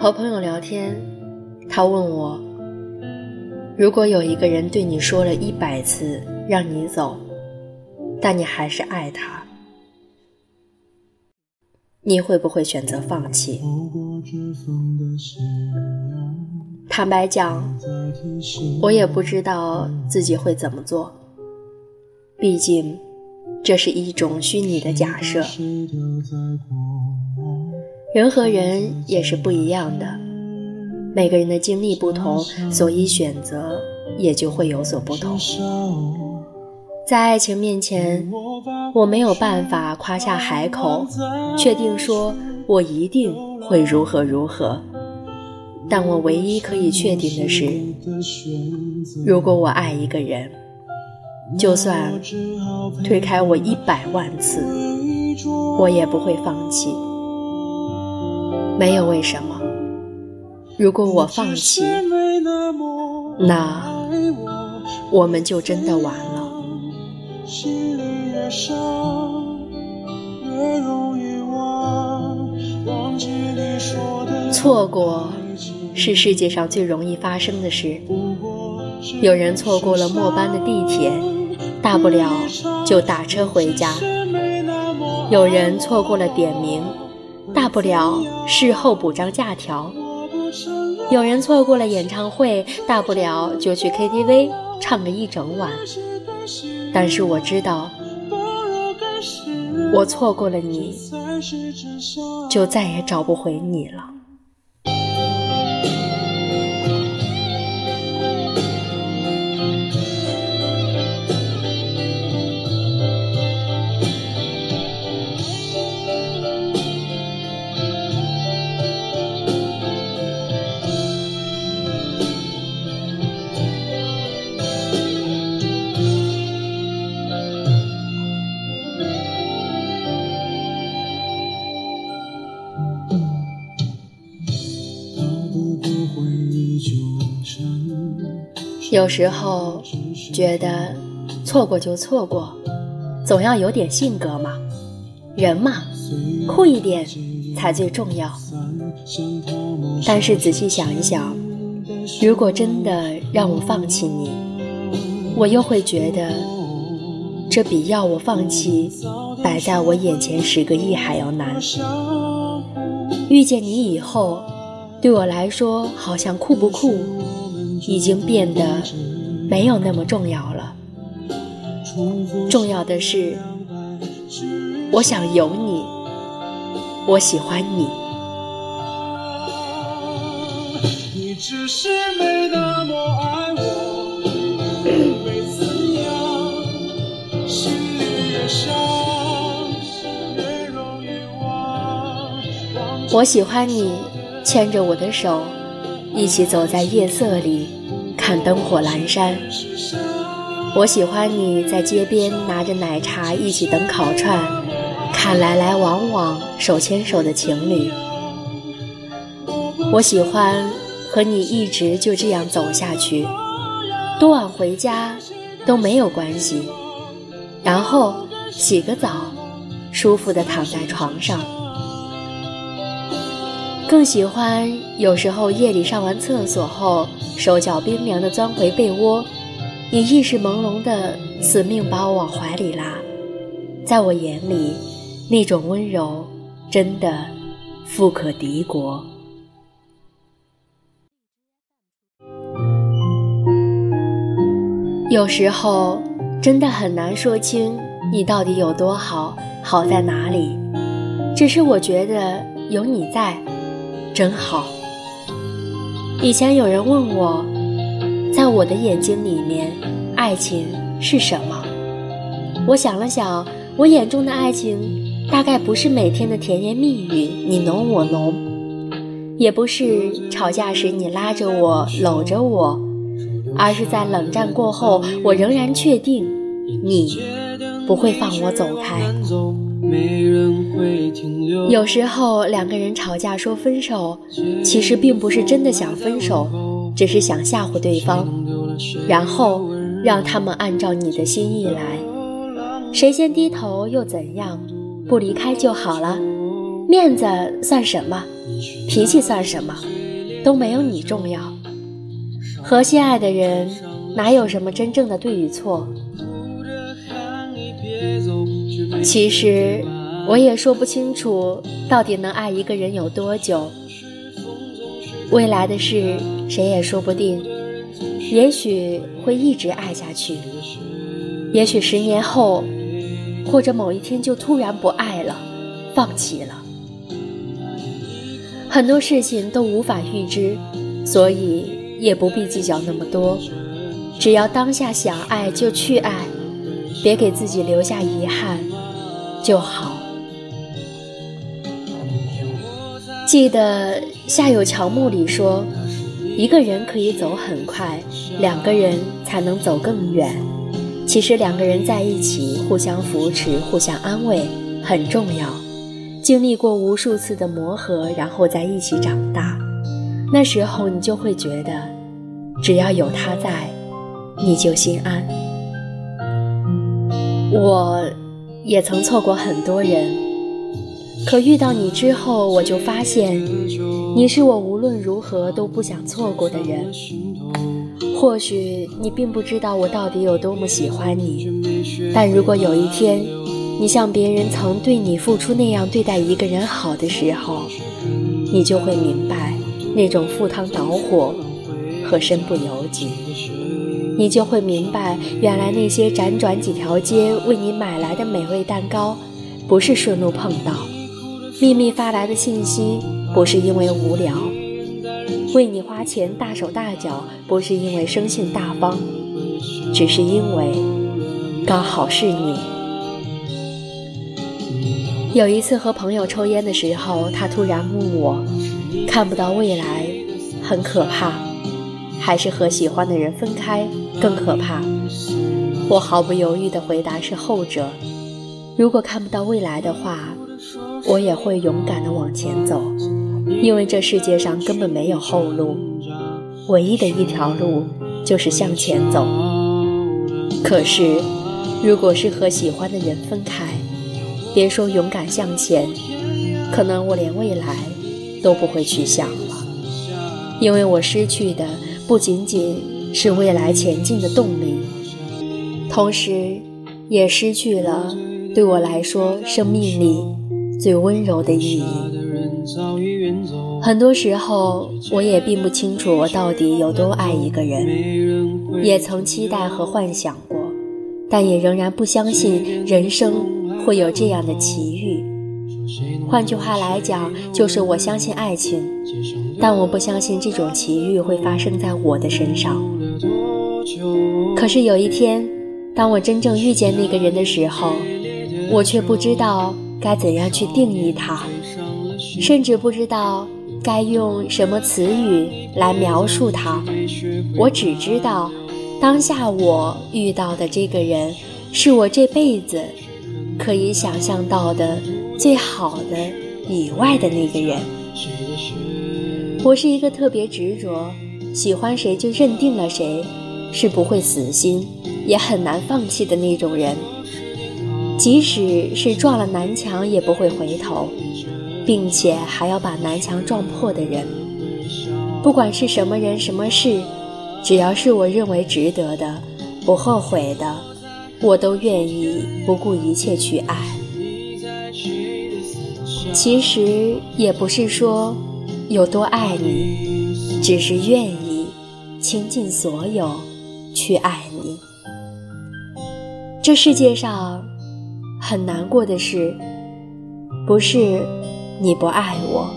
和朋友聊天，他问我：如果有一个人对你说了一百次让你走，但你还是爱他，你会不会选择放弃？坦白讲，我也不知道自己会怎么做。毕竟，这是一种虚拟的假设。人和人也是不一样的，每个人的经历不同，所以选择也就会有所不同。在爱情面前，我没有办法夸下海口，确定说我一定会如何如何。但我唯一可以确定的是，如果我爱一个人，就算推开我一百万次，我也不会放弃。没有为什么。如果我放弃，那我们就真的完了。错过是世界上最容易发生的事。有人错过了末班的地铁，大不了就打车回家；有人错过了点名。大不了事后补张假条。有人错过了演唱会，大不了就去 KTV 唱个一整晚。但是我知道，我错过了你，就再也找不回你了。有时候觉得错过就错过，总要有点性格嘛，人嘛，酷一点才最重要。但是仔细想一想，如果真的让我放弃你，我又会觉得这比要我放弃摆在我眼前十个亿还要难。遇见你以后，对我来说好像酷不酷？已经变得没有那么重要了。重要的是，我想有你，我喜欢你。我喜欢你，牵着我的手。一起走在夜色里，看灯火阑珊。我喜欢你在街边拿着奶茶一起等烤串，看来来往往手牵手的情侣。我喜欢和你一直就这样走下去，多晚回家都没有关系。然后洗个澡，舒服的躺在床上。更喜欢有时候夜里上完厕所后，手脚冰凉的钻回被窝，你意识朦胧的死命把我往怀里拉，在我眼里，那种温柔真的富可敌国。有时候真的很难说清你到底有多好，好在哪里，只是我觉得有你在。真好。以前有人问我，在我的眼睛里面，爱情是什么？我想了想，我眼中的爱情，大概不是每天的甜言蜜语，你侬我侬，也不是吵架时你拉着我搂着我，而是在冷战过后，我仍然确定，你不会放我走开。有时候两个人吵架说分手，其实并不是真的想分手，只是想吓唬对方，然后让他们按照你的心意来。谁先低头又怎样？不离开就好了。面子算什么？脾气算什么？都没有你重要。和心爱的人，哪有什么真正的对与错？其实，我也说不清楚，到底能爱一个人有多久。未来的事，谁也说不定。也许会一直爱下去，也许十年后，或者某一天就突然不爱了，放弃了。很多事情都无法预知，所以也不必计较那么多。只要当下想爱就去爱，别给自己留下遗憾就好。记得夏有乔木里说：“一个人可以走很快，两个人才能走更远。其实两个人在一起，互相扶持、互相安慰很重要。”经历过无数次的磨合，然后在一起长大，那时候你就会觉得，只要有他在，你就心安。我也曾错过很多人，可遇到你之后，我就发现，你是我无论如何都不想错过的人。或许你并不知道我到底有多么喜欢你，但如果有一天，你像别人曾对你付出那样对待一个人好的时候，你就会明白那种赴汤蹈火和身不由己。你就会明白，原来那些辗转几条街为你买来的美味蛋糕，不是顺路碰到；秘密发来的信息，不是因为无聊；为你花钱大手大脚，不是因为生性大方，只是因为刚好是你。有一次和朋友抽烟的时候，他突然问我：“看不到未来，很可怕，还是和喜欢的人分开更可怕？”我毫不犹豫的回答是后者。如果看不到未来的话，我也会勇敢的往前走，因为这世界上根本没有后路，唯一的一条路就是向前走。可是，如果是和喜欢的人分开，别说勇敢向前，可能我连未来都不会去想了，因为我失去的不仅仅是未来前进的动力，同时也失去了对我来说生命力最温柔的意义。很多时候，我也并不清楚我到底有多爱一个人，也曾期待和幻想过，但也仍然不相信人生。会有这样的奇遇，换句话来讲，就是我相信爱情，但我不相信这种奇遇会发生在我的身上。可是有一天，当我真正遇见那个人的时候，我却不知道该怎样去定义它，甚至不知道该用什么词语来描述它。我只知道，当下我遇到的这个人，是我这辈子。可以想象到的最好的以外的那个人，我是一个特别执着，喜欢谁就认定了谁，是不会死心，也很难放弃的那种人。即使是撞了南墙也不会回头，并且还要把南墙撞破的人。不管是什么人什么事，只要是我认为值得的，不后悔的。我都愿意不顾一切去爱。其实也不是说有多爱你，只是愿意倾尽所有去爱你。这世界上很难过的事，不是你不爱我，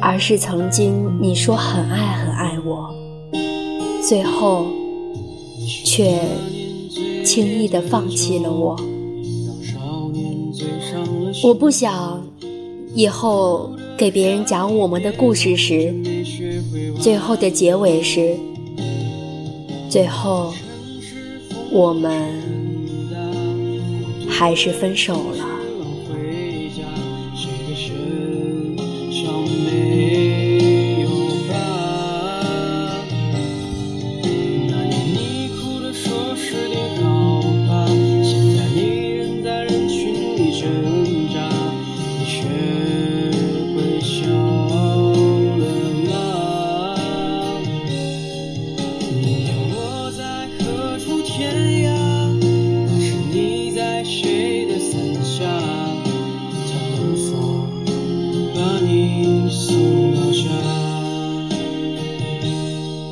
而是曾经你说很爱很爱我，最后却。轻易的放弃了我，我不想以后给别人讲我们的故事时，最后的结尾是，最后我们还是分手了。